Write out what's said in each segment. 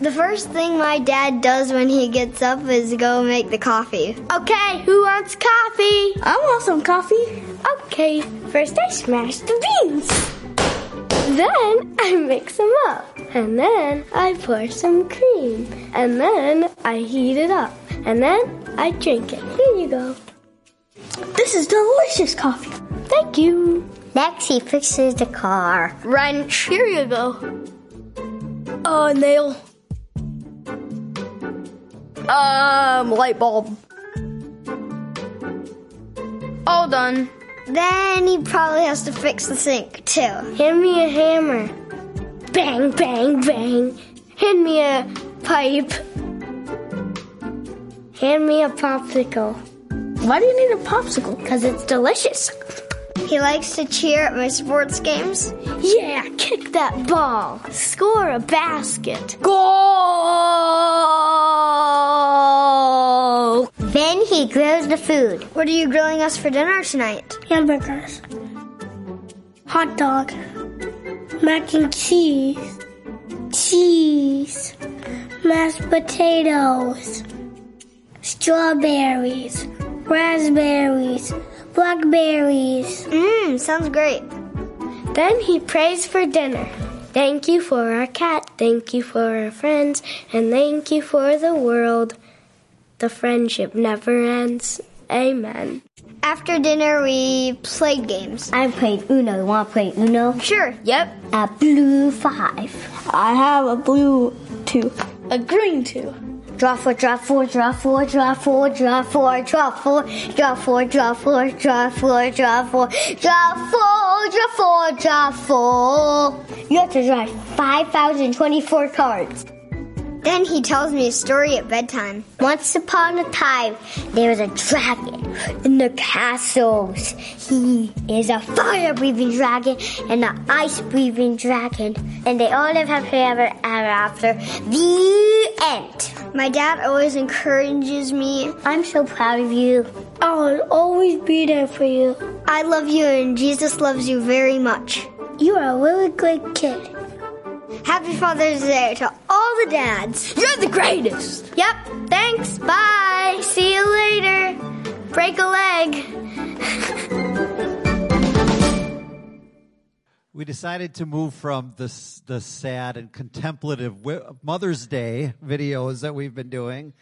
The first thing my dad does when he gets up is go make the coffee. Okay, who wants coffee? I want some coffee. Okay, first I smash the beans. Then I mix them up. And then I pour some cream. And then I heat it up. And then I drink it. Here you go. This is delicious coffee. Thank you. Next, he fixes the car. Wrench. Here you go. Uh, nail. Um, light bulb. All done. Then he probably has to fix the sink too. Hand me a hammer. Bang, bang, bang. Hand me a pipe. Hand me a popsicle. Why do you need a popsicle? Because it's delicious. He likes to cheer at my sports games. Yeah, kick that ball. Score a basket. Goal! Then he grills the food. What are you grilling us for dinner tonight? Hamburgers. Hot dog. Mac and cheese. Cheese. Mashed potatoes. Strawberries. Raspberries. Blackberries. Mmm, sounds great. Then he prays for dinner. Thank you for our cat, thank you for our friends, and thank you for the world. The friendship never ends. Amen. After dinner, we played games. I played Uno. You Want to play Uno? Sure. Yep. A blue five. I have a blue two. A green two. Draw four, draw four, draw four, draw four, draw four, draw four, draw four, draw four, draw four, draw four, draw four, draw four, draw four. You have to draw 5,024 cards. Then he tells me a story at bedtime. Once upon a time, there was a dragon in the castles. He is a fire breathing dragon and an ice breathing dragon. And they all live happily ever, ever after. The end. My dad always encourages me. I'm so proud of you. I'll always be there for you. I love you and Jesus loves you very much. You are a really great kid. Happy Father's Day to all the dads. You're the greatest. Yep. Thanks. Bye. See you later. Break a leg. We decided to move from the, the sad and contemplative Mother's Day videos that we've been doing.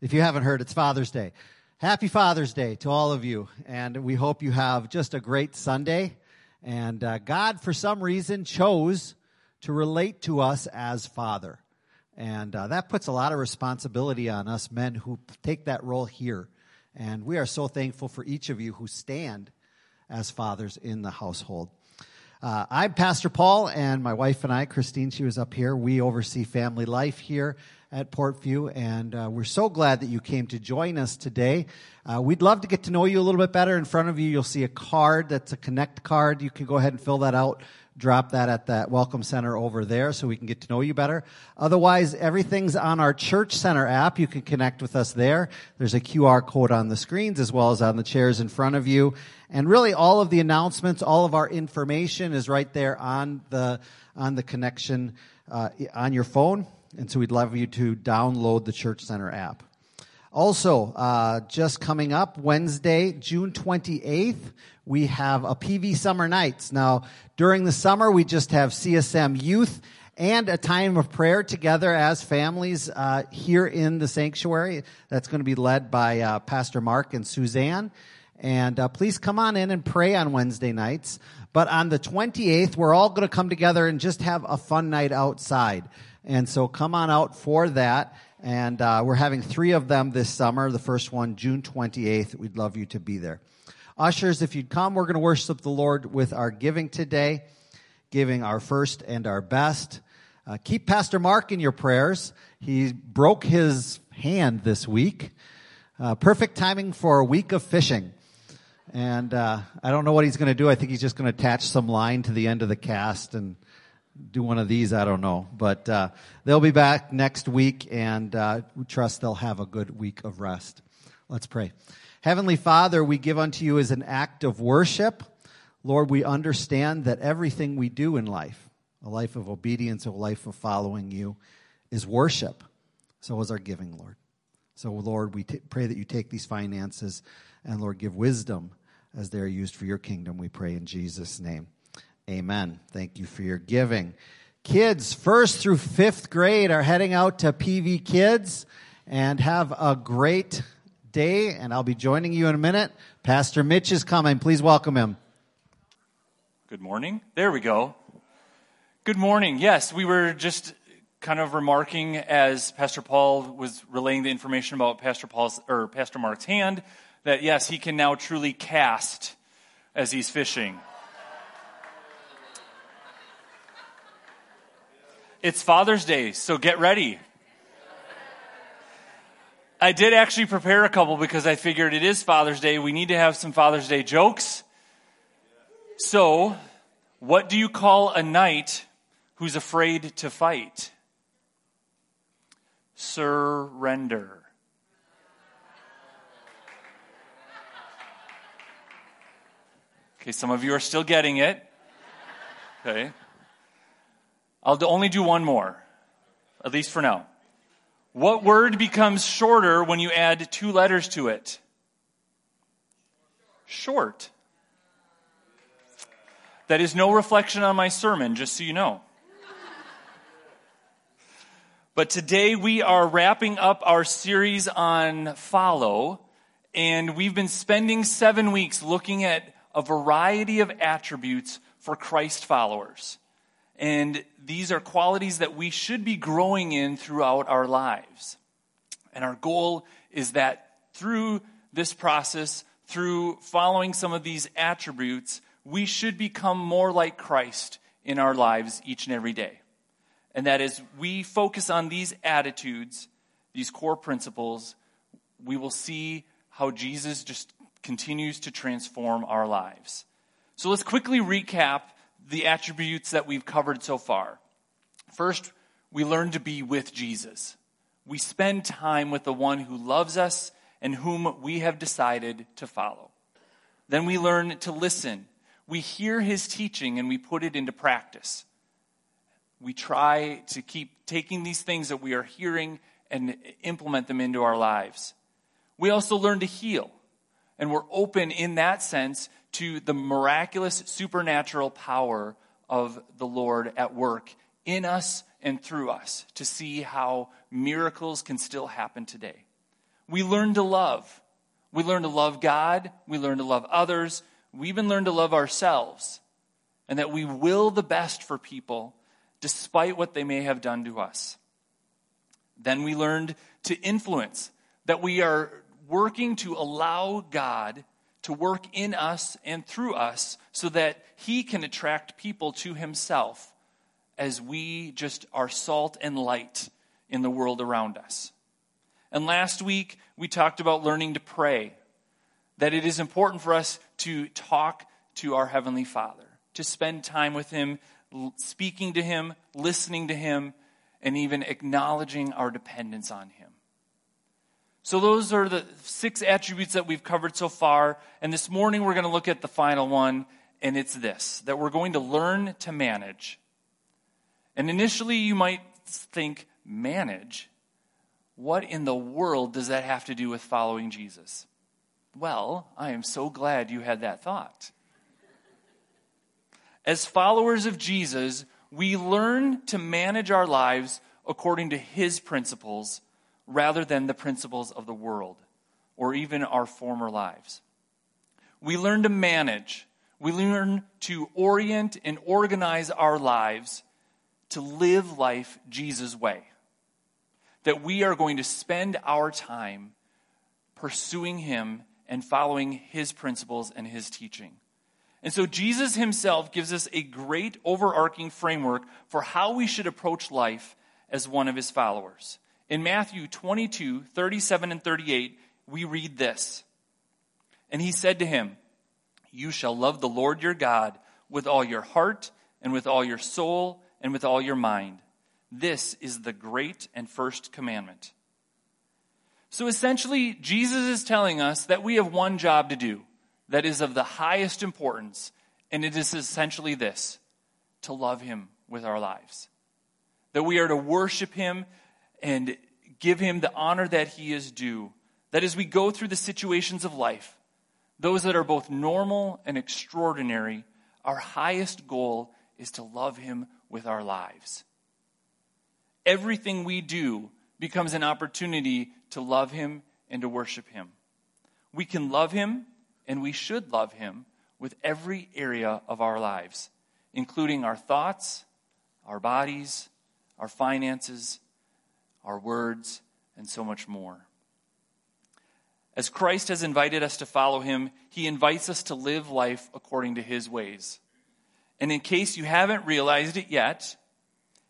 If you haven't heard, it's Father's Day. Happy Father's Day to all of you. And we hope you have just a great Sunday. And uh, God, for some reason, chose to relate to us as Father. And uh, that puts a lot of responsibility on us men who take that role here. And we are so thankful for each of you who stand as fathers in the household. Uh, I'm Pastor Paul, and my wife and I, Christine, she was up here. We oversee family life here at Portview, and uh, we're so glad that you came to join us today. Uh, we'd love to get to know you a little bit better. In front of you, you'll see a card that's a Connect card. You can go ahead and fill that out drop that at that welcome center over there so we can get to know you better. Otherwise, everything's on our church center app. You can connect with us there. There's a QR code on the screens as well as on the chairs in front of you. And really all of the announcements, all of our information is right there on the, on the connection, uh, on your phone. And so we'd love you to download the church center app. Also, uh, just coming up Wednesday, June 28th, we have a PV Summer Nights. Now, during the summer, we just have CSM Youth and a time of prayer together as families uh, here in the sanctuary. That's going to be led by uh, Pastor Mark and Suzanne. And uh, please come on in and pray on Wednesday nights. But on the 28th, we're all going to come together and just have a fun night outside. And so come on out for that. And uh, we're having three of them this summer. The first one, June 28th. We'd love you to be there. Ushers, if you'd come, we're going to worship the Lord with our giving today, giving our first and our best. Uh, keep Pastor Mark in your prayers. He broke his hand this week. Uh, perfect timing for a week of fishing. And uh, I don't know what he's going to do. I think he's just going to attach some line to the end of the cast and do one of these. I don't know. But uh, they'll be back next week, and uh, we trust they'll have a good week of rest. Let's pray. Heavenly Father, we give unto you as an act of worship. Lord, we understand that everything we do in life, a life of obedience, a life of following you, is worship. So is our giving, Lord. So, Lord, we t- pray that you take these finances and, Lord, give wisdom as they are used for your kingdom. We pray in Jesus' name. Amen. Thank you for your giving. Kids, first through fifth grade, are heading out to PV Kids and have a great day. And I'll be joining you in a minute. Pastor Mitch is coming. Please welcome him. Good morning. There we go. Good morning. Yes, we were just kind of remarking as Pastor Paul was relaying the information about Pastor Paul's or Pastor Mark's hand that yes, he can now truly cast as he's fishing. It's Father's Day, so get ready. I did actually prepare a couple because I figured it is Father's Day. We need to have some Father's Day jokes. So, what do you call a knight who's afraid to fight? Surrender. Okay, some of you are still getting it. Okay. I'll only do one more, at least for now. What word becomes shorter when you add two letters to it? Short. That is no reflection on my sermon, just so you know. But today we are wrapping up our series on follow, and we've been spending seven weeks looking at a variety of attributes for Christ followers. And these are qualities that we should be growing in throughout our lives. And our goal is that through this process, through following some of these attributes, we should become more like Christ in our lives each and every day. And that is, we focus on these attitudes, these core principles, we will see how Jesus just continues to transform our lives. So let's quickly recap the attributes that we've covered so far. First, we learn to be with Jesus. We spend time with the one who loves us and whom we have decided to follow. Then we learn to listen. We hear his teaching and we put it into practice. We try to keep taking these things that we are hearing and implement them into our lives. We also learn to heal. And we're open in that sense to the miraculous supernatural power of the Lord at work in us and through us to see how miracles can still happen today. We learn to love. We learn to love God. We learn to love others. We even learn to love ourselves. And that we will the best for people despite what they may have done to us. Then we learned to influence, that we are working to allow God to work in us and through us so that He can attract people to Himself as we just are salt and light in the world around us. And last week, we talked about learning to pray, that it is important for us to talk to our Heavenly Father, to spend time with Him, speaking to Him, listening to Him, and even acknowledging our dependence on Him. So, those are the six attributes that we've covered so far. And this morning, we're going to look at the final one, and it's this that we're going to learn to manage. And initially, you might think, manage? What in the world does that have to do with following Jesus? Well, I am so glad you had that thought. As followers of Jesus, we learn to manage our lives according to his principles rather than the principles of the world or even our former lives. We learn to manage, we learn to orient and organize our lives to live life Jesus' way. That we are going to spend our time pursuing Him and following His principles and His teaching. And so Jesus Himself gives us a great overarching framework for how we should approach life as one of His followers. In Matthew 22, 37 and 38, we read this. And he said to him, You shall love the Lord your God with all your heart and with all your soul and with all your mind. This is the great and first commandment. So essentially, Jesus is telling us that we have one job to do that is of the highest importance, and it is essentially this to love him with our lives. That we are to worship him and give him the honor that he is due. That as we go through the situations of life, those that are both normal and extraordinary, our highest goal is to love him with our lives. Everything we do becomes an opportunity to love him and to worship him. We can love him and we should love him with every area of our lives, including our thoughts, our bodies, our finances, our words, and so much more. As Christ has invited us to follow him, he invites us to live life according to his ways. And in case you haven't realized it yet,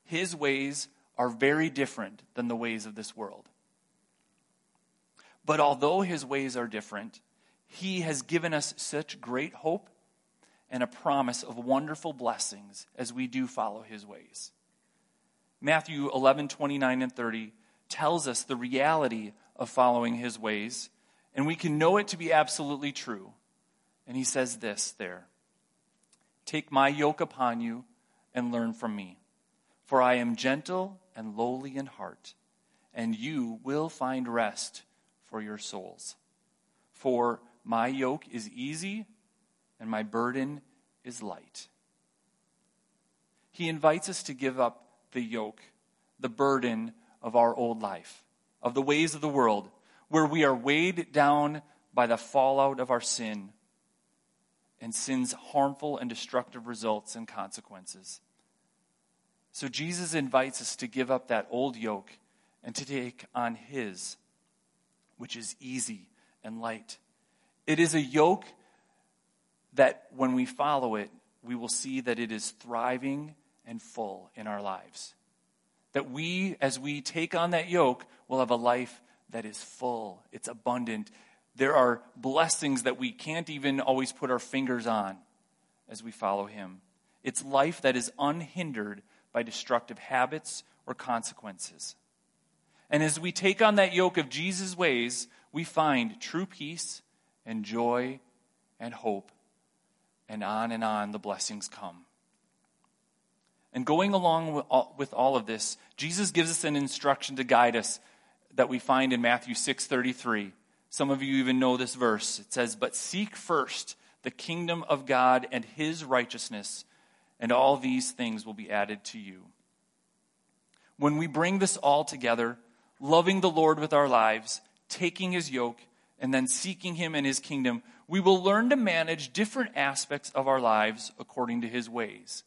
his ways are very different than the ways of this world. But although his ways are different, he has given us such great hope and a promise of wonderful blessings as we do follow his ways. Matthew 11, 29 and 30 tells us the reality of following his ways, and we can know it to be absolutely true. And he says this there Take my yoke upon you and learn from me, for I am gentle and lowly in heart, and you will find rest for your souls. For my yoke is easy and my burden is light. He invites us to give up the yoke, the burden of our old life, of the ways of the world, where we are weighed down by the fallout of our sin and sin's harmful and destructive results and consequences. So Jesus invites us to give up that old yoke and to take on his, which is easy and light. It is a yoke that when we follow it, we will see that it is thriving and full in our lives. That we, as we take on that yoke, will have a life that is full, it's abundant. There are blessings that we can't even always put our fingers on as we follow Him. It's life that is unhindered by destructive habits or consequences. And as we take on that yoke of Jesus' ways, we find true peace and joy and hope. And on and on the blessings come. And going along with all of this, Jesus gives us an instruction to guide us that we find in Matthew 6:33. Some of you even know this verse. It says, "But seek first the kingdom of God and his righteousness, and all these things will be added to you." When we bring this all together, loving the Lord with our lives, taking his yoke, and then seeking him and his kingdom, we will learn to manage different aspects of our lives according to his ways.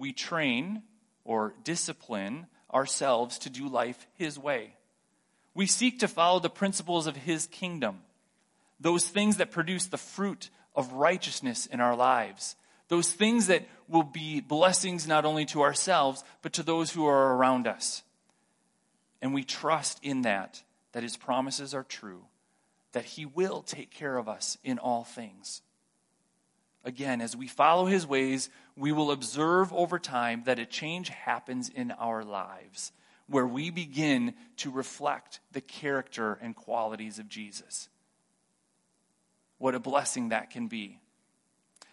We train or discipline ourselves to do life his way. We seek to follow the principles of his kingdom, those things that produce the fruit of righteousness in our lives, those things that will be blessings not only to ourselves, but to those who are around us. And we trust in that, that his promises are true, that he will take care of us in all things. Again, as we follow his ways, we will observe over time that a change happens in our lives where we begin to reflect the character and qualities of Jesus. What a blessing that can be.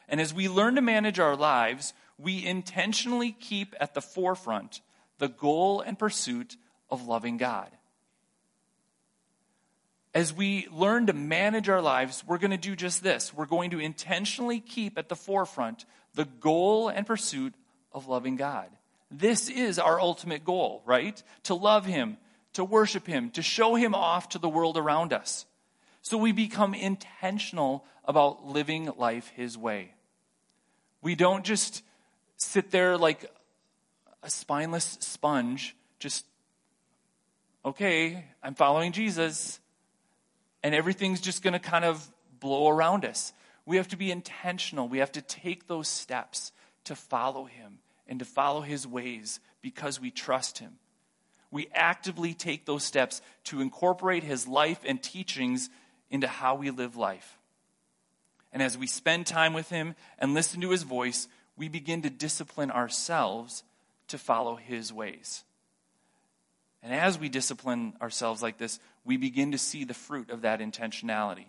And as we learn to manage our lives, we intentionally keep at the forefront the goal and pursuit of loving God. As we learn to manage our lives, we're going to do just this. We're going to intentionally keep at the forefront the goal and pursuit of loving God. This is our ultimate goal, right? To love Him, to worship Him, to show Him off to the world around us. So we become intentional about living life His way. We don't just sit there like a spineless sponge, just, okay, I'm following Jesus, and everything's just going to kind of blow around us. We have to be intentional. We have to take those steps to follow Him and to follow his ways because we trust him. We actively take those steps to incorporate his life and teachings into how we live life. And as we spend time with him and listen to his voice, we begin to discipline ourselves to follow his ways. And as we discipline ourselves like this, we begin to see the fruit of that intentionality.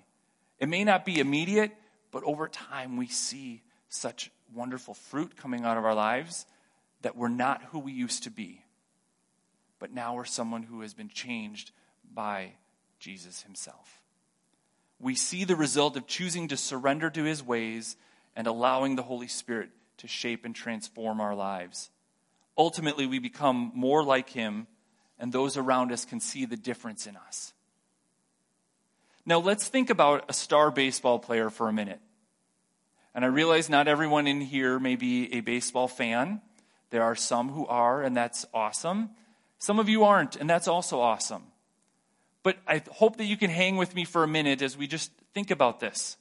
It may not be immediate, but over time we see such wonderful fruit coming out of our lives that we're not who we used to be. but now we're someone who has been changed by Jesus himself. We see the result of choosing to surrender to his ways and allowing the Holy Spirit to shape and transform our lives. Ultimately, we become more like him, and those around us can see the difference in us. Now, let's think about a star baseball player for a minute. And I realize not everyone in here may be a baseball fan. There are some who are, and that's awesome. Some of you aren't, and that's also awesome. But I hope that you can hang with me for a minute as we just think about this.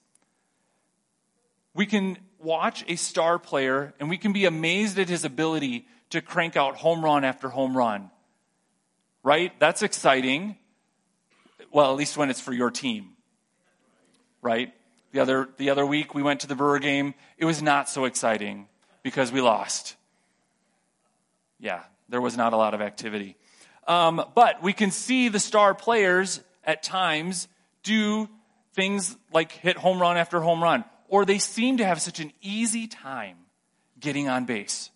We can watch a star player and we can be amazed at his ability to crank out home run after home run. Right? That's exciting. Well, at least when it's for your team. Right? The other, the other week we went to the Brewer game. It was not so exciting because we lost. Yeah, there was not a lot of activity. Um, but we can see the star players at times do things like hit home run after home run, or they seem to have such an easy time getting on base.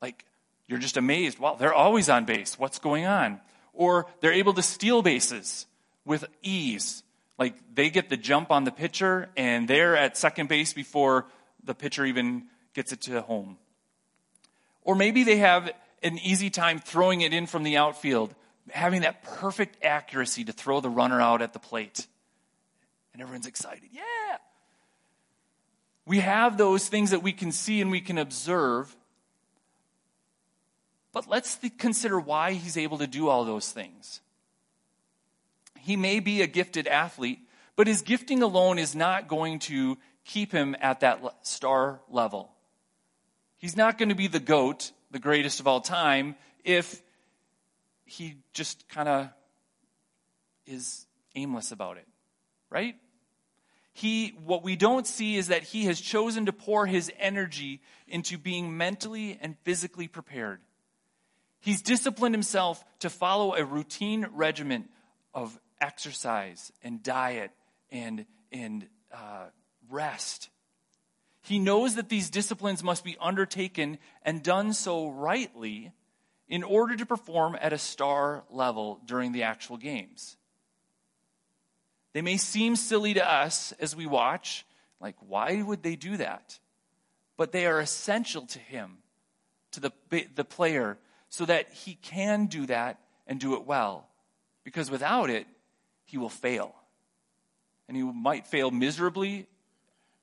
Like, you're just amazed. Wow, they're always on base. What's going on? Or they're able to steal bases with ease. Like, they get the jump on the pitcher, and they're at second base before the pitcher even gets it to home. Or maybe they have an easy time throwing it in from the outfield, having that perfect accuracy to throw the runner out at the plate. And everyone's excited. Yeah! We have those things that we can see and we can observe. But let's consider why he's able to do all those things. He may be a gifted athlete, but his gifting alone is not going to keep him at that star level. He's not going to be the GOAT the greatest of all time if he just kind of is aimless about it, right? He, what we don't see is that he has chosen to pour his energy into being mentally and physically prepared. He's disciplined himself to follow a routine regimen of exercise and diet and, and uh, rest. He knows that these disciplines must be undertaken and done so rightly in order to perform at a star level during the actual games. They may seem silly to us as we watch, like, why would they do that? But they are essential to him, to the, the player, so that he can do that and do it well. Because without it, he will fail. And he might fail miserably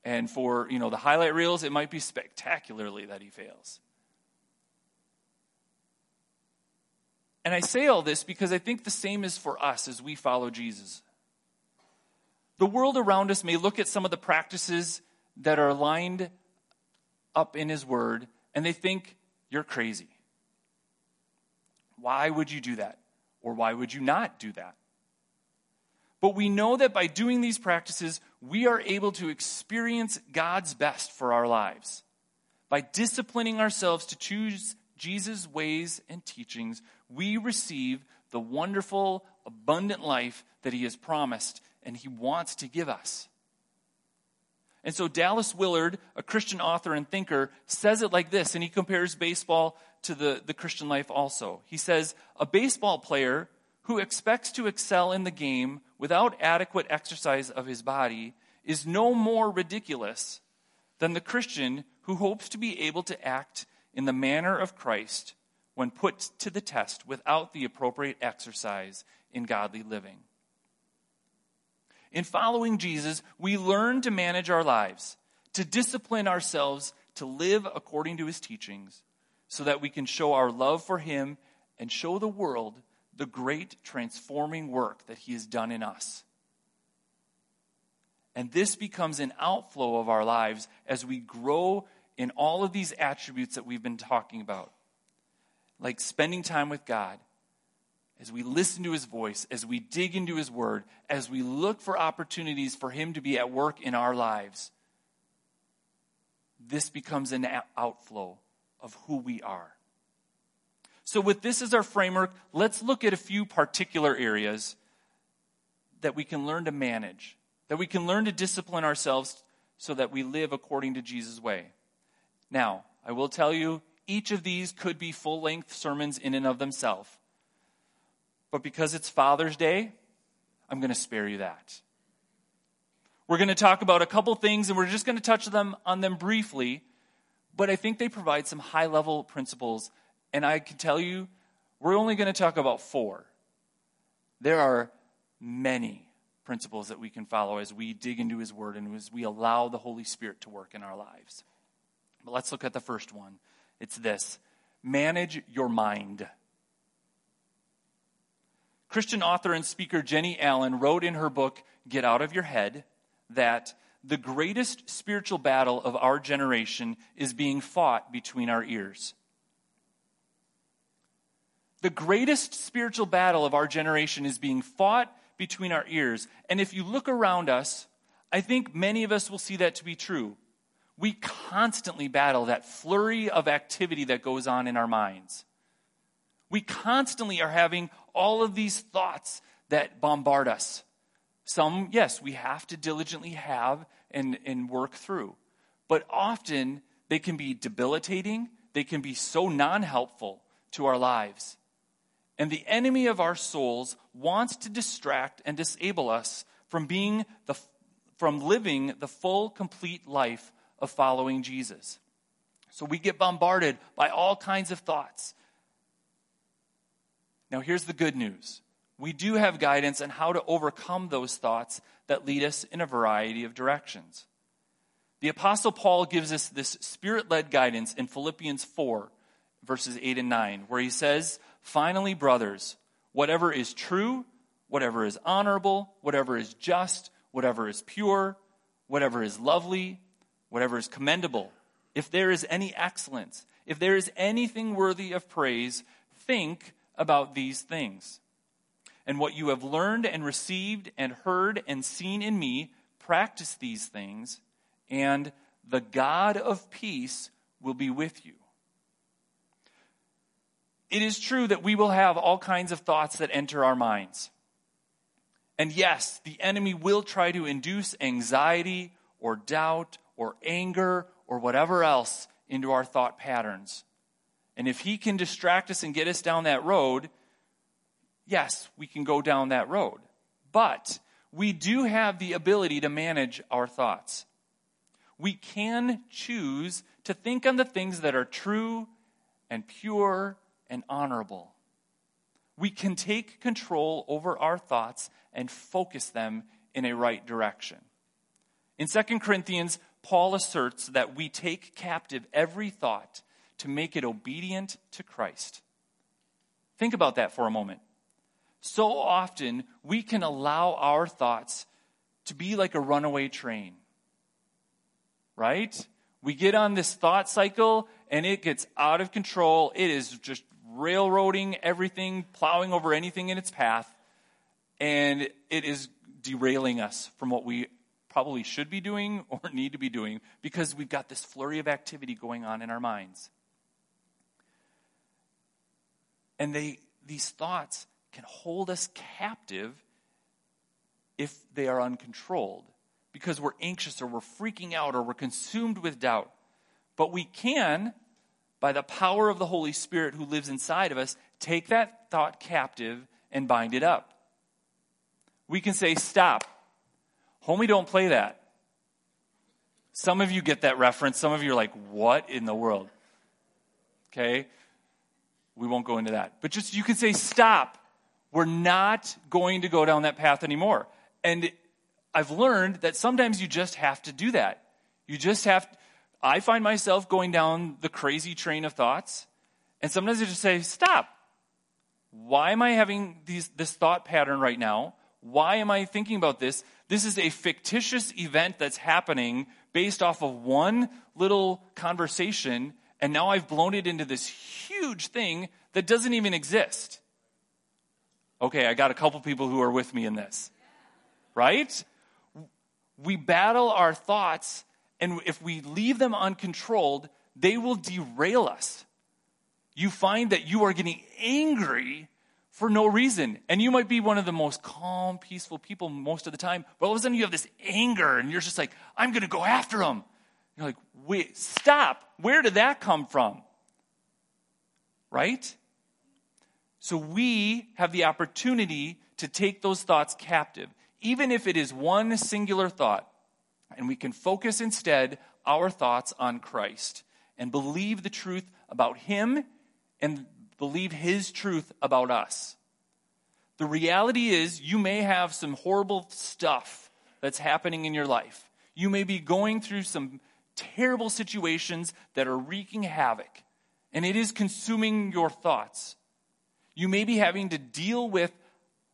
and for, you know, the highlight reels, it might be spectacularly that he fails. And I say all this because I think the same is for us as we follow Jesus. The world around us may look at some of the practices that are lined up in His Word and they think you're crazy. Why would you do that? Or why would you not do that? But we know that by doing these practices, we are able to experience God's best for our lives. By disciplining ourselves to choose Jesus' ways and teachings, we receive the wonderful, abundant life that He has promised and He wants to give us. And so Dallas Willard, a Christian author and thinker, says it like this, and he compares baseball to the, the Christian life also. He says, A baseball player who expects to excel in the game without adequate exercise of his body is no more ridiculous than the Christian who hopes to be able to act in the manner of Christ when put to the test without the appropriate exercise in godly living. In following Jesus, we learn to manage our lives, to discipline ourselves to live according to his teachings, so that we can show our love for him and show the world the great transforming work that He has done in us. And this becomes an outflow of our lives as we grow in all of these attributes that we've been talking about, like spending time with God, as we listen to His voice, as we dig into His Word, as we look for opportunities for Him to be at work in our lives. This becomes an outflow of who we are. So, with this as our framework, let's look at a few particular areas that we can learn to manage, that we can learn to discipline ourselves so that we live according to Jesus' way. Now, I will tell you, Each of these could be full length sermons in and of themselves. But because it's Father's Day, I'm going to spare you that. We're going to talk about a couple things and we're just going to touch them on them briefly, but I think they provide some high level principles. And I can tell you, we're only going to talk about four. There are many principles that we can follow as we dig into His Word and as we allow the Holy Spirit to work in our lives. But let's look at the first one. It's this manage your mind. Christian author and speaker Jennie Allen wrote in her book, Get Out of Your Head, that the greatest spiritual battle of our generation is being fought between our ears. The greatest spiritual battle of our generation is being fought between our ears. And if you look around us, I think many of us will see that to be true. We constantly battle that flurry of activity that goes on in our minds. We constantly are having all of these thoughts that bombard us. Some, yes, we have to diligently have and, and work through. But often they can be debilitating, they can be so non helpful to our lives. And the enemy of our souls wants to distract and disable us from being the from living the full complete life of following Jesus. So we get bombarded by all kinds of thoughts. Now here's the good news we do have guidance on how to overcome those thoughts that lead us in a variety of directions. The Apostle Paul gives us this spirit led guidance in Philippians 4, verses 8 and 9, where he says, Finally, brothers, whatever is true, whatever is honorable, whatever is just, whatever is pure, whatever is lovely, whatever is commendable, if there is any excellence, if there is anything worthy of praise, think about these things and what you have learned and received and heard and seen in me, practice these things, and the God of peace will be with you. It is true that we will have all kinds of thoughts that enter our minds. And yes, the enemy will try to induce anxiety or doubt or anger or whatever else into our thought patterns. And if he can distract us and get us down that road, yes, we can go down that road. But we do have the ability to manage our thoughts. We can choose to think on the things that are true and pure and honorable. We can take control over our thoughts and focus them in a right direction. In 2 Corinthians, Paul asserts that we take captive every thought to make it obedient to Christ. Think about that for a moment. So often, we can allow our thoughts to be like a runaway train. Right? We get on this thought cycle and it gets out of control. It is just railroading everything, plowing over anything in its path, and it is derailing us from what we probably should be doing or need to be doing because we've got this flurry of activity going on in our minds. And they, these thoughts can hold us captive if they are uncontrolled because we're anxious or we're freaking out or we're consumed with doubt. But we can, by the power of the Holy Spirit who lives inside of us, take that thought captive and bind it up. We can say, Stop. Homie, don't play that. Some of you get that reference. Some of you are like, What in the world? Okay? We won't go into that. But just you can say, Stop. We're not going to go down that path anymore. And I've learned that sometimes you just have to do that. You just have, I find myself going down the crazy train of thoughts, and sometimes I just say, stop. Why am I having these, this thought pattern right now? Why am I thinking about this? This is a fictitious event that's happening based off of one little conversation, and now I've blown it into this huge thing that doesn't even exist. Okay, I got a couple people who are with me in this. Right? We battle our thoughts, and if we leave them uncontrolled, they will derail us. You find that you are getting angry for no reason. And you might be one of the most calm, peaceful people most of the time, but all of a sudden you have this anger, and you're just like, I'm going to go after them. You're like, wait, stop. Where did that come from? right? So we have the opportunity to take those thoughts captive, even if it is one singular thought, and we can focus instead our thoughts on Christ and believe the truth about Him and believe His truth about us. The reality is, you may have some horrible stuff that's happening in your life. You may be going through some terrible situations that are wreaking havoc, and it is consuming your thoughts. You may be having to deal with,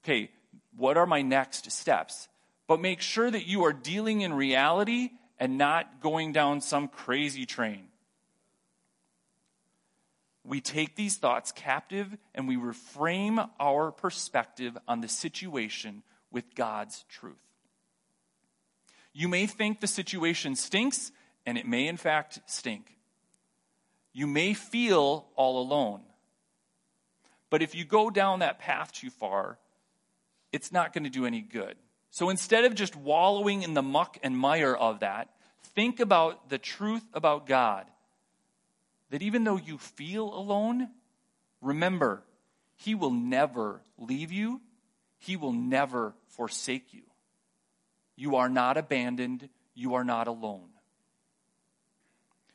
okay, what are my next steps? But make sure that you are dealing in reality and not going down some crazy train. We take these thoughts captive and we reframe our perspective on the situation with God's truth. You may think the situation stinks, and it may in fact stink. You may feel all alone. But if you go down that path too far, it's not going to do any good. So instead of just wallowing in the muck and mire of that, think about the truth about God. That even though you feel alone, remember, He will never leave you, He will never forsake you. You are not abandoned, you are not alone.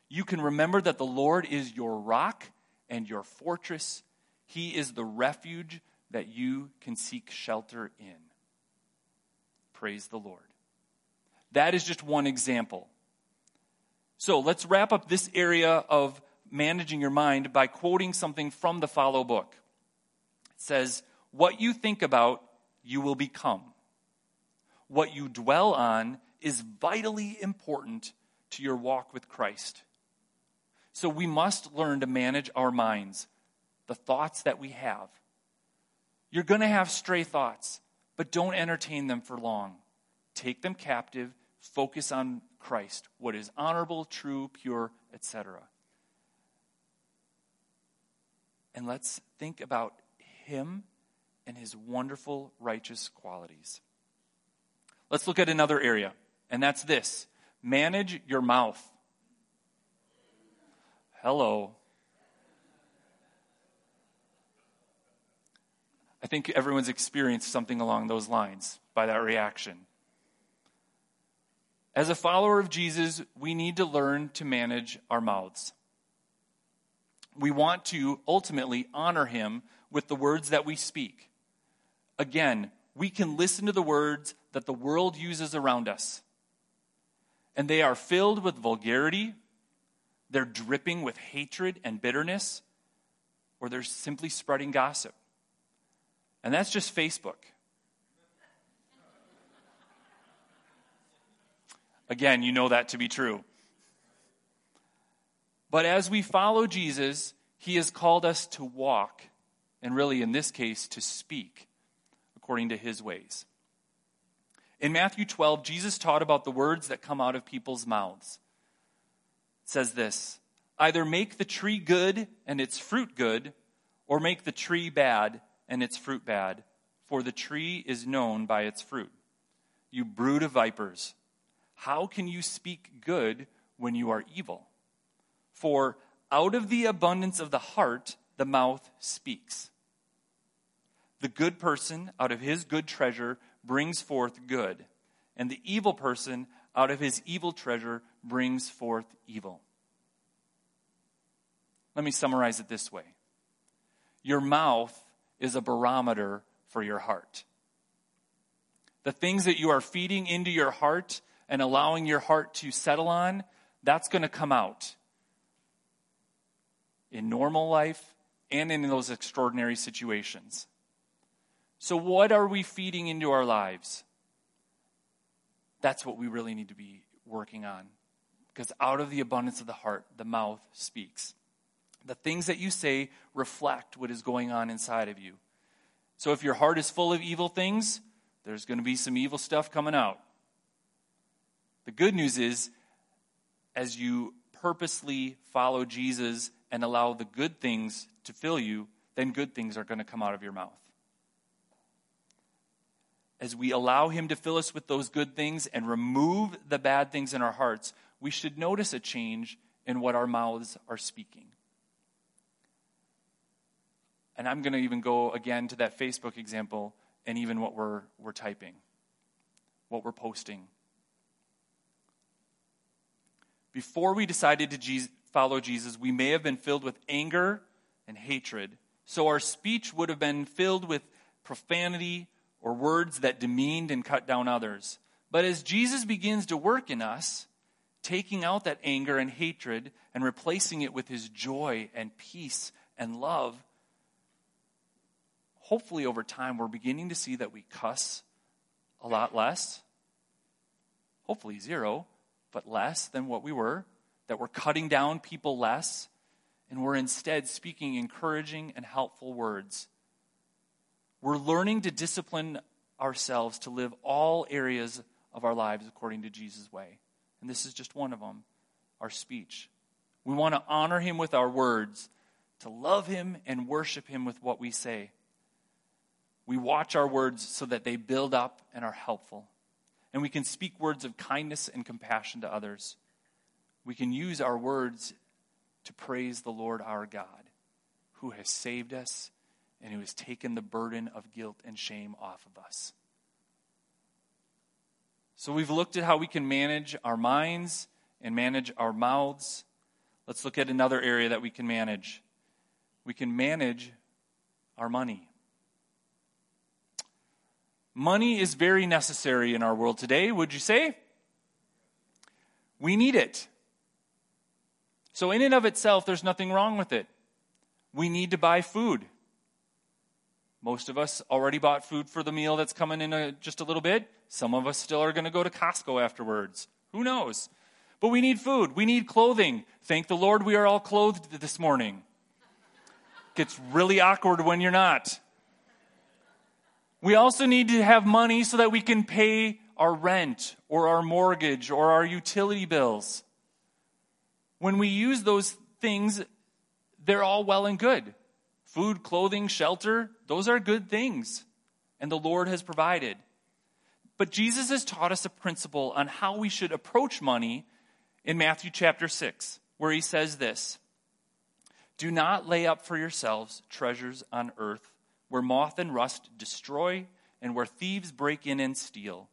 You can remember that the Lord is your rock and your fortress. He is the refuge that you can seek shelter in. Praise the Lord. That is just one example. So let's wrap up this area of managing your mind by quoting something from the Follow book. It says, What you think about, you will become. What you dwell on is vitally important to your walk with Christ. So we must learn to manage our minds, the thoughts that we have. You're going to have stray thoughts, but don't entertain them for long. Take them captive, focus on Christ, what is honorable, true, pure, etc. And let's think about Him and His wonderful, righteous qualities. Let's look at another area, and that's this manage your mouth. Hello. I think everyone's experienced something along those lines by that reaction. As a follower of Jesus, we need to learn to manage our mouths. We want to ultimately honor him with the words that we speak. Again, we can listen to the words that the world uses around us, and they are filled with vulgarity, they're dripping with hatred and bitterness, or they're simply spreading gossip. And that's just Facebook. Again, you know that to be true. But as we follow Jesus, he has called us to walk, and really in this case, to speak according to his ways. In Matthew 12, Jesus taught about the words that come out of people's mouths. It says this either make the tree good and its fruit good, or make the tree bad and its fruit bad, for the tree is known by its fruit. You brood of vipers, how can you speak good when you are evil? For out of the abundance of the heart, the mouth speaks. The good person, out of his good treasure, brings forth good, and the evil person, out of his evil treasure, brings forth evil. Let me summarize it this way Your mouth is a barometer for your heart. The things that you are feeding into your heart and allowing your heart to settle on, that's going to come out in normal life and in those extraordinary situations. So, what are we feeding into our lives? That's what we really need to be working on. Because out of the abundance of the heart, the mouth speaks. The things that you say reflect what is going on inside of you. So if your heart is full of evil things, there's going to be some evil stuff coming out. The good news is, as you purposely follow Jesus and allow the good things to fill you, then good things are going to come out of your mouth. As we allow Him to fill us with those good things and remove the bad things in our hearts, we should notice a change in what our mouths are speaking. And I'm going to even go again to that Facebook example and even what we're, we're typing, what we're posting. Before we decided to Jesus, follow Jesus, we may have been filled with anger and hatred. So our speech would have been filled with profanity or words that demeaned and cut down others. But as Jesus begins to work in us, taking out that anger and hatred and replacing it with his joy and peace and love, hopefully over time we're beginning to see that we cuss a lot less. Hopefully zero, but less than what we were. That we're cutting down people less. And we're instead speaking encouraging and helpful words. We're learning to discipline ourselves to live all areas of our lives according to Jesus' way. And this is just one of them our speech. We want to honor him with our words, to love him and worship him with what we say. We watch our words so that they build up and are helpful. And we can speak words of kindness and compassion to others. We can use our words to praise the Lord our God, who has saved us and who has taken the burden of guilt and shame off of us. So we've looked at how we can manage our minds and manage our mouths. Let's look at another area that we can manage. We can manage our money. Money is very necessary in our world today, would you say? We need it. So, in and of itself, there's nothing wrong with it. We need to buy food. Most of us already bought food for the meal that's coming in a, just a little bit. Some of us still are going to go to Costco afterwards. Who knows? But we need food. We need clothing. Thank the Lord we are all clothed this morning. Gets really awkward when you're not. We also need to have money so that we can pay our rent or our mortgage or our utility bills. When we use those things, they're all well and good. Food, clothing, shelter, those are good things. And the Lord has provided. But Jesus has taught us a principle on how we should approach money in Matthew chapter 6, where he says this Do not lay up for yourselves treasures on earth where moth and rust destroy, and where thieves break in and steal.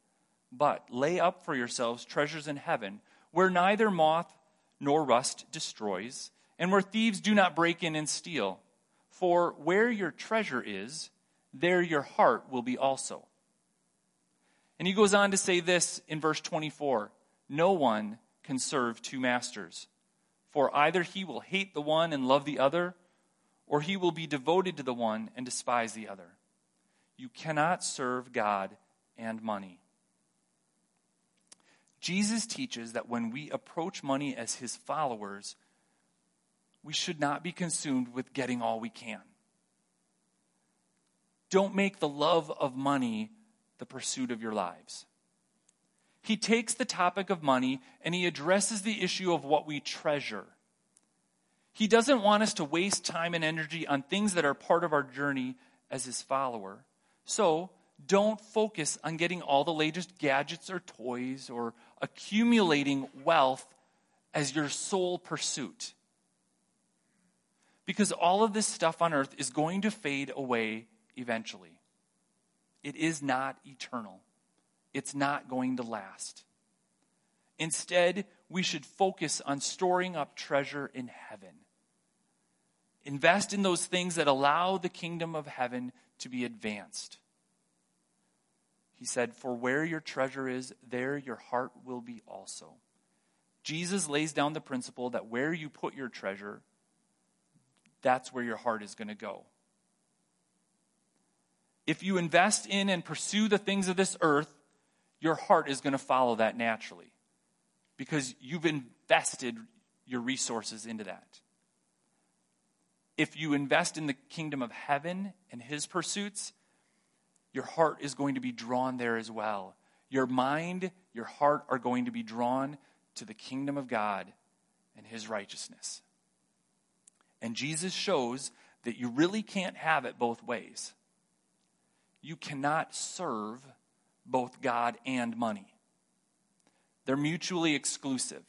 But lay up for yourselves treasures in heaven, where neither moth nor rust destroys, and where thieves do not break in and steal. For where your treasure is, there your heart will be also. And he goes on to say this in verse 24 No one can serve two masters, for either he will hate the one and love the other or he will be devoted to the one and despise the other. You cannot serve God and money. Jesus teaches that when we approach money as his followers, we should not be consumed with getting all we can. Don't make the love of money the pursuit of your lives. He takes the topic of money and he addresses the issue of what we treasure. He doesn't want us to waste time and energy on things that are part of our journey as his follower. So, don't focus on getting all the latest gadgets or toys or accumulating wealth as your sole pursuit. Because all of this stuff on earth is going to fade away eventually. It is not eternal, it's not going to last. Instead, we should focus on storing up treasure in heaven. Invest in those things that allow the kingdom of heaven to be advanced. He said, For where your treasure is, there your heart will be also. Jesus lays down the principle that where you put your treasure, that's where your heart is going to go. If you invest in and pursue the things of this earth, your heart is going to follow that naturally because you've invested your resources into that if you invest in the kingdom of heaven and his pursuits, your heart is going to be drawn there as well. Your mind, your heart are going to be drawn to the kingdom of God and his righteousness. And Jesus shows that you really can't have it both ways. You cannot serve both God and money, they're mutually exclusive.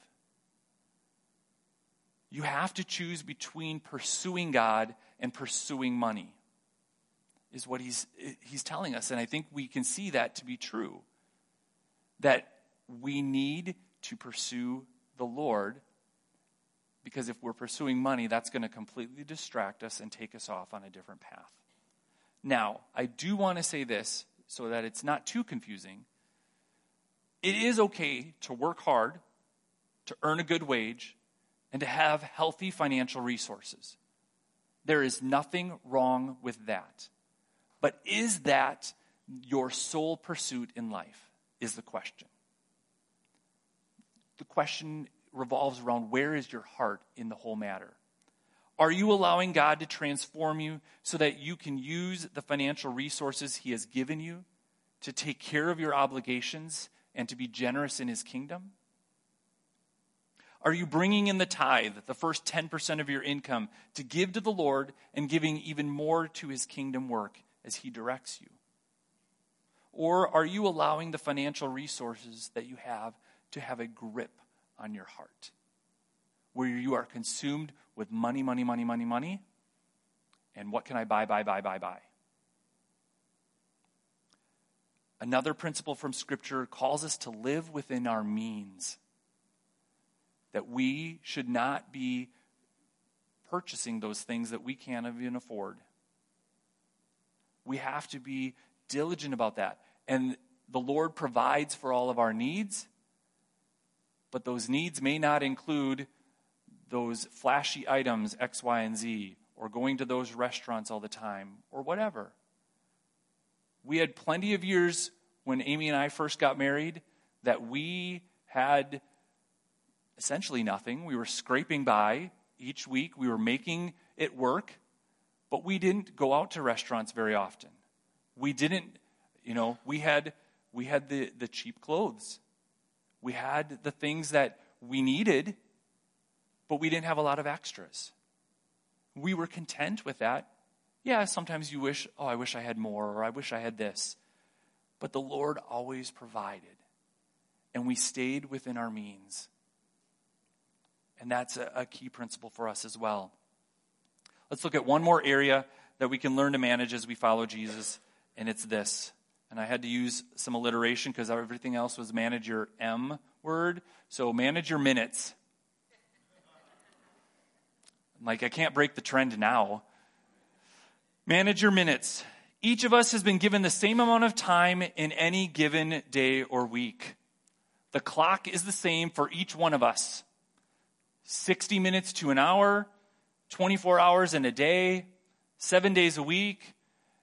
You have to choose between pursuing God and pursuing money. is what he's, he's telling us. And I think we can see that to be true. That we need to pursue the Lord because if we're pursuing money, that's going to completely distract us and take us off on a different path. Now, I do want to say this so that it's not too confusing. It is okay to work hard, to earn a good wage, and to have healthy financial resources. There is nothing wrong with that. But is that your sole pursuit in life? Is the question. The question revolves around where is your heart in the whole matter? Are you allowing God to transform you so that you can use the financial resources He has given you to take care of your obligations and to be generous in His kingdom? Are you bringing in the tithe, the first 10% of your income, to give to the Lord and giving even more to His kingdom work as He directs you? Or are you allowing the financial resources that you have to have a grip on your heart, where you are consumed with money, money, money, money, money, and what can I buy, buy, buy, buy, buy? Another principle from Scripture calls us to live within our means. That we should not be purchasing those things that we can't even afford. We have to be diligent about that. And the Lord provides for all of our needs, but those needs may not include those flashy items, X, Y, and Z, or going to those restaurants all the time, or whatever. We had plenty of years when Amy and I first got married that we had essentially nothing. We were scraping by each week, we were making it work, but we didn't go out to restaurants very often. We didn't, you know, we had we had the, the cheap clothes we had the things that we needed, but we didn't have a lot of extras. We were content with that. Yeah, sometimes you wish, oh, I wish I had more, or I wish I had this. But the Lord always provided, and we stayed within our means. And that's a, a key principle for us as well. Let's look at one more area that we can learn to manage as we follow Jesus, and it's this and I had to use some alliteration because everything else was manage your M word. So manage your minutes. Like, I can't break the trend now. Manage your minutes. Each of us has been given the same amount of time in any given day or week. The clock is the same for each one of us 60 minutes to an hour, 24 hours in a day, seven days a week,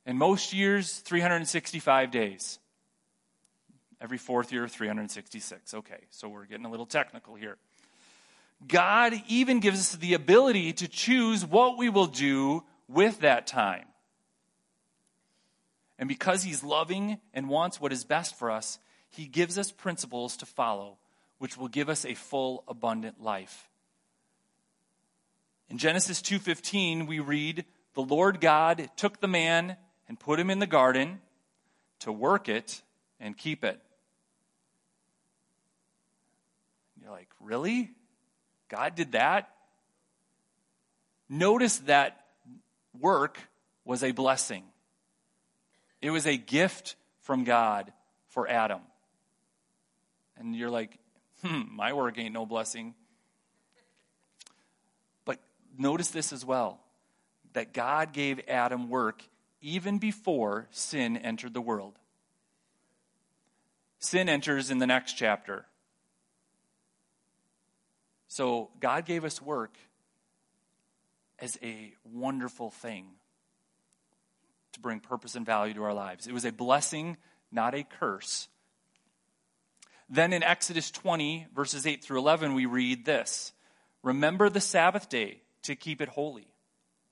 and most years, 365 days. Every fourth year, 366. Okay, so we're getting a little technical here. God even gives us the ability to choose what we will do with that time. And because He's loving and wants what is best for us, He gives us principles to follow, which will give us a full, abundant life. In Genesis 2:15 we read, "The Lord God took the man and put him in the garden to work it and keep it. You're like, really? God did that? Notice that work was a blessing. It was a gift from God for Adam. And you're like, hmm, my work ain't no blessing. But notice this as well that God gave Adam work even before sin entered the world. Sin enters in the next chapter. So God gave us work as a wonderful thing to bring purpose and value to our lives. It was a blessing, not a curse. Then in Exodus 20, verses 8 through 11, we read this Remember the Sabbath day to keep it holy.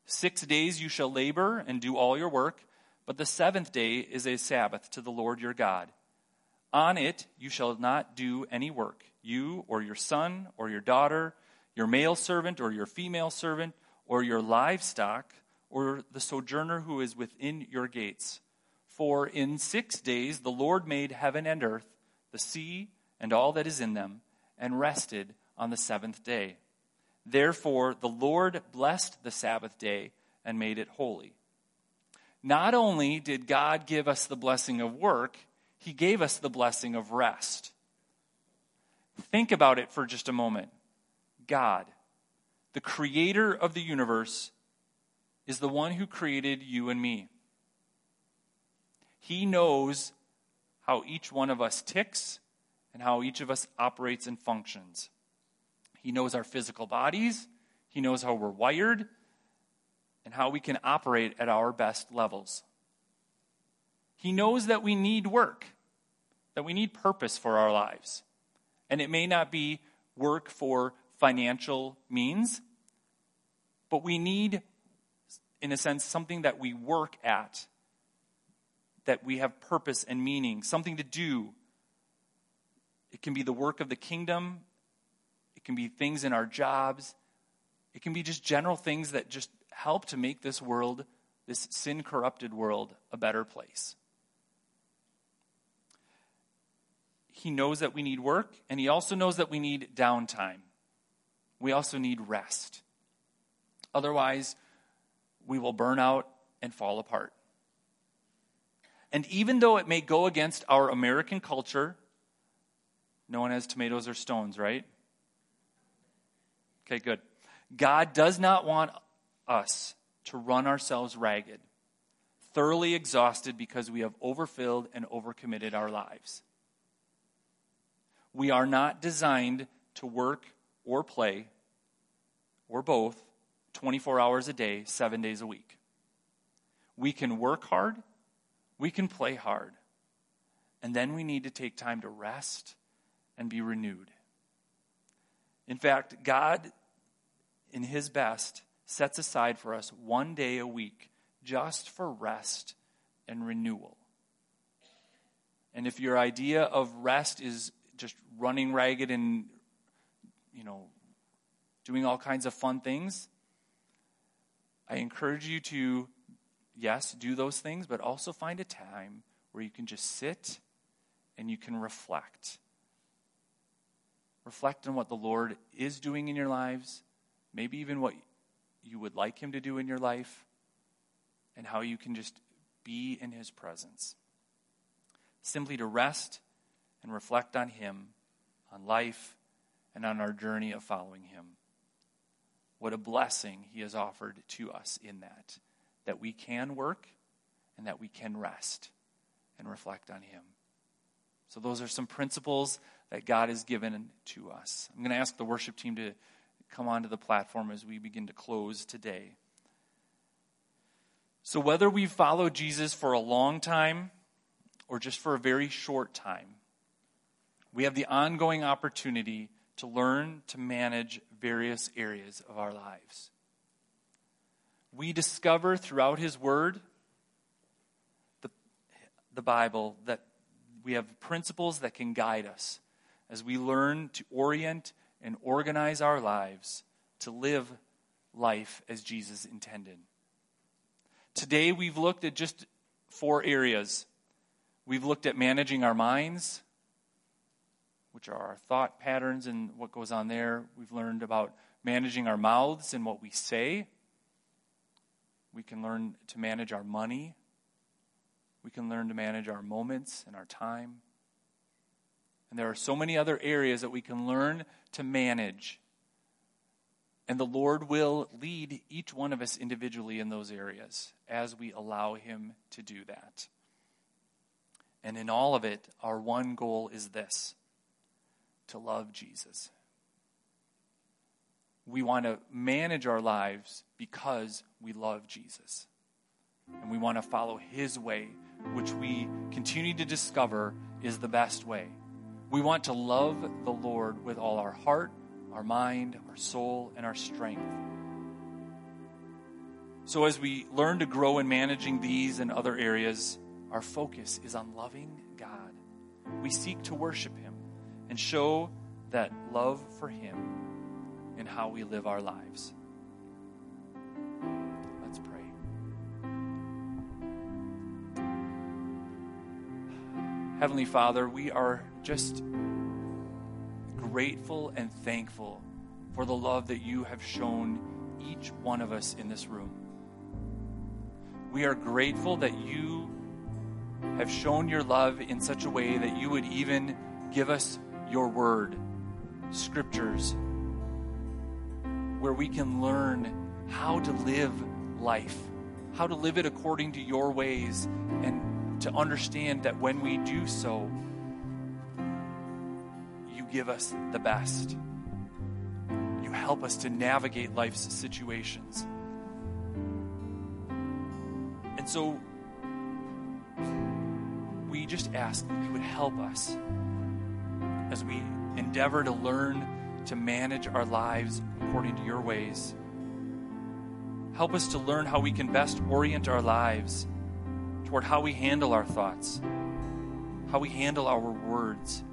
Six days you shall labor and do all your work, but the seventh day is a Sabbath to the Lord your God. On it you shall not do any work, you or your son or your daughter, your male servant or your female servant, or your livestock, or the sojourner who is within your gates. For in six days the Lord made heaven and earth, the sea, and all that is in them, and rested on the seventh day. Therefore, the Lord blessed the Sabbath day and made it holy. not only did God give us the blessing of work, He gave us the blessing of rest. Think about it for just a moment. God, the creator of the universe, is the one who created you and me. He knows how each one of us ticks and how each of us operates and functions. He knows our physical bodies, He knows how we're wired, and how we can operate at our best levels. He knows that we need work, that we need purpose for our lives. And it may not be work for financial means, but we need, in a sense, something that we work at, that we have purpose and meaning, something to do. It can be the work of the kingdom, it can be things in our jobs, it can be just general things that just help to make this world, this sin corrupted world, a better place. He knows that we need work, and He also knows that we need downtime. We also need rest. Otherwise, we will burn out and fall apart. And even though it may go against our American culture, no one has tomatoes or stones, right? Okay, good. God does not want us to run ourselves ragged, thoroughly exhausted because we have overfilled and overcommitted our lives. We are not designed to work or play, or both, 24 hours a day, seven days a week. We can work hard, we can play hard, and then we need to take time to rest and be renewed. In fact, God, in His best, sets aside for us one day a week just for rest and renewal. And if your idea of rest is just running ragged and, you know, doing all kinds of fun things, I encourage you to, yes, do those things, but also find a time where you can just sit and you can reflect. Reflect on what the Lord is doing in your lives, maybe even what you would like Him to do in your life, and how you can just be in His presence. Simply to rest and reflect on Him, on life, and on our journey of following Him. What a blessing He has offered to us in that, that we can work and that we can rest and reflect on Him. So, those are some principles that God has given to us. I'm going to ask the worship team to come onto the platform as we begin to close today. So, whether we've followed Jesus for a long time or just for a very short time, we have the ongoing opportunity to learn to manage various areas of our lives. We discover throughout His Word, the, the Bible, that we have principles that can guide us as we learn to orient and organize our lives to live life as Jesus intended. Today, we've looked at just four areas. We've looked at managing our minds, which are our thought patterns and what goes on there. We've learned about managing our mouths and what we say. We can learn to manage our money. We can learn to manage our moments and our time. And there are so many other areas that we can learn to manage. And the Lord will lead each one of us individually in those areas as we allow Him to do that. And in all of it, our one goal is this to love Jesus. We want to manage our lives because we love Jesus. And we want to follow his way, which we continue to discover is the best way. We want to love the Lord with all our heart, our mind, our soul, and our strength. So, as we learn to grow in managing these and other areas, our focus is on loving God. We seek to worship Him and show that love for Him in how we live our lives. Let's pray. Heavenly Father, we are just grateful and thankful for the love that you have shown each one of us in this room. We are grateful that you have shown your love in such a way that you would even give us your word, scriptures, where we can learn how to live life, how to live it according to your ways, and to understand that when we do so, you give us the best. You help us to navigate life's situations. And so we just ask that you would help us as we endeavor to learn to manage our lives according to your ways. Help us to learn how we can best orient our lives toward how we handle our thoughts, how we handle our words,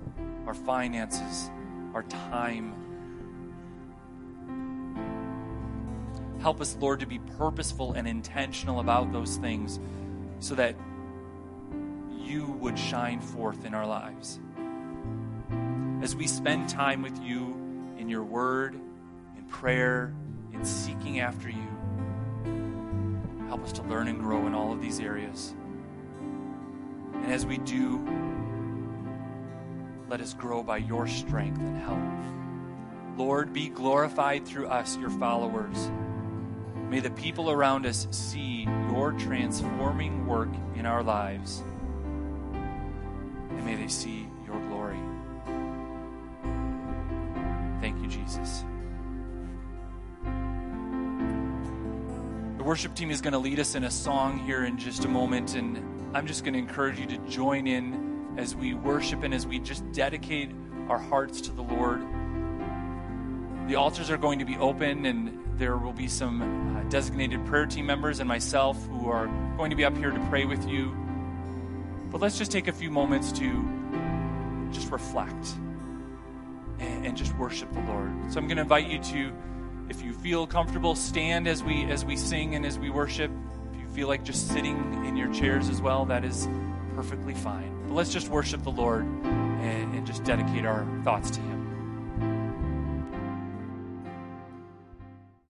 our finances, our time. Help us, Lord, to be purposeful and intentional about those things so that you would shine forth in our lives. As we spend time with you in your word, in prayer, in seeking after you, help us to learn and grow in all of these areas. And as we do, let us grow by your strength and help. Lord, be glorified through us, your followers. May the people around us see your transforming work in our lives. And may they see The worship team is going to lead us in a song here in just a moment, and I'm just going to encourage you to join in as we worship and as we just dedicate our hearts to the Lord. The altars are going to be open, and there will be some uh, designated prayer team members and myself who are going to be up here to pray with you. But let's just take a few moments to just reflect and, and just worship the Lord. So I'm going to invite you to, if you feel comfortable, stand as we as we sing and as we worship. If you feel like just sitting in your chairs as well, that is perfectly fine. But let's just worship the Lord and, and just dedicate our thoughts to Him.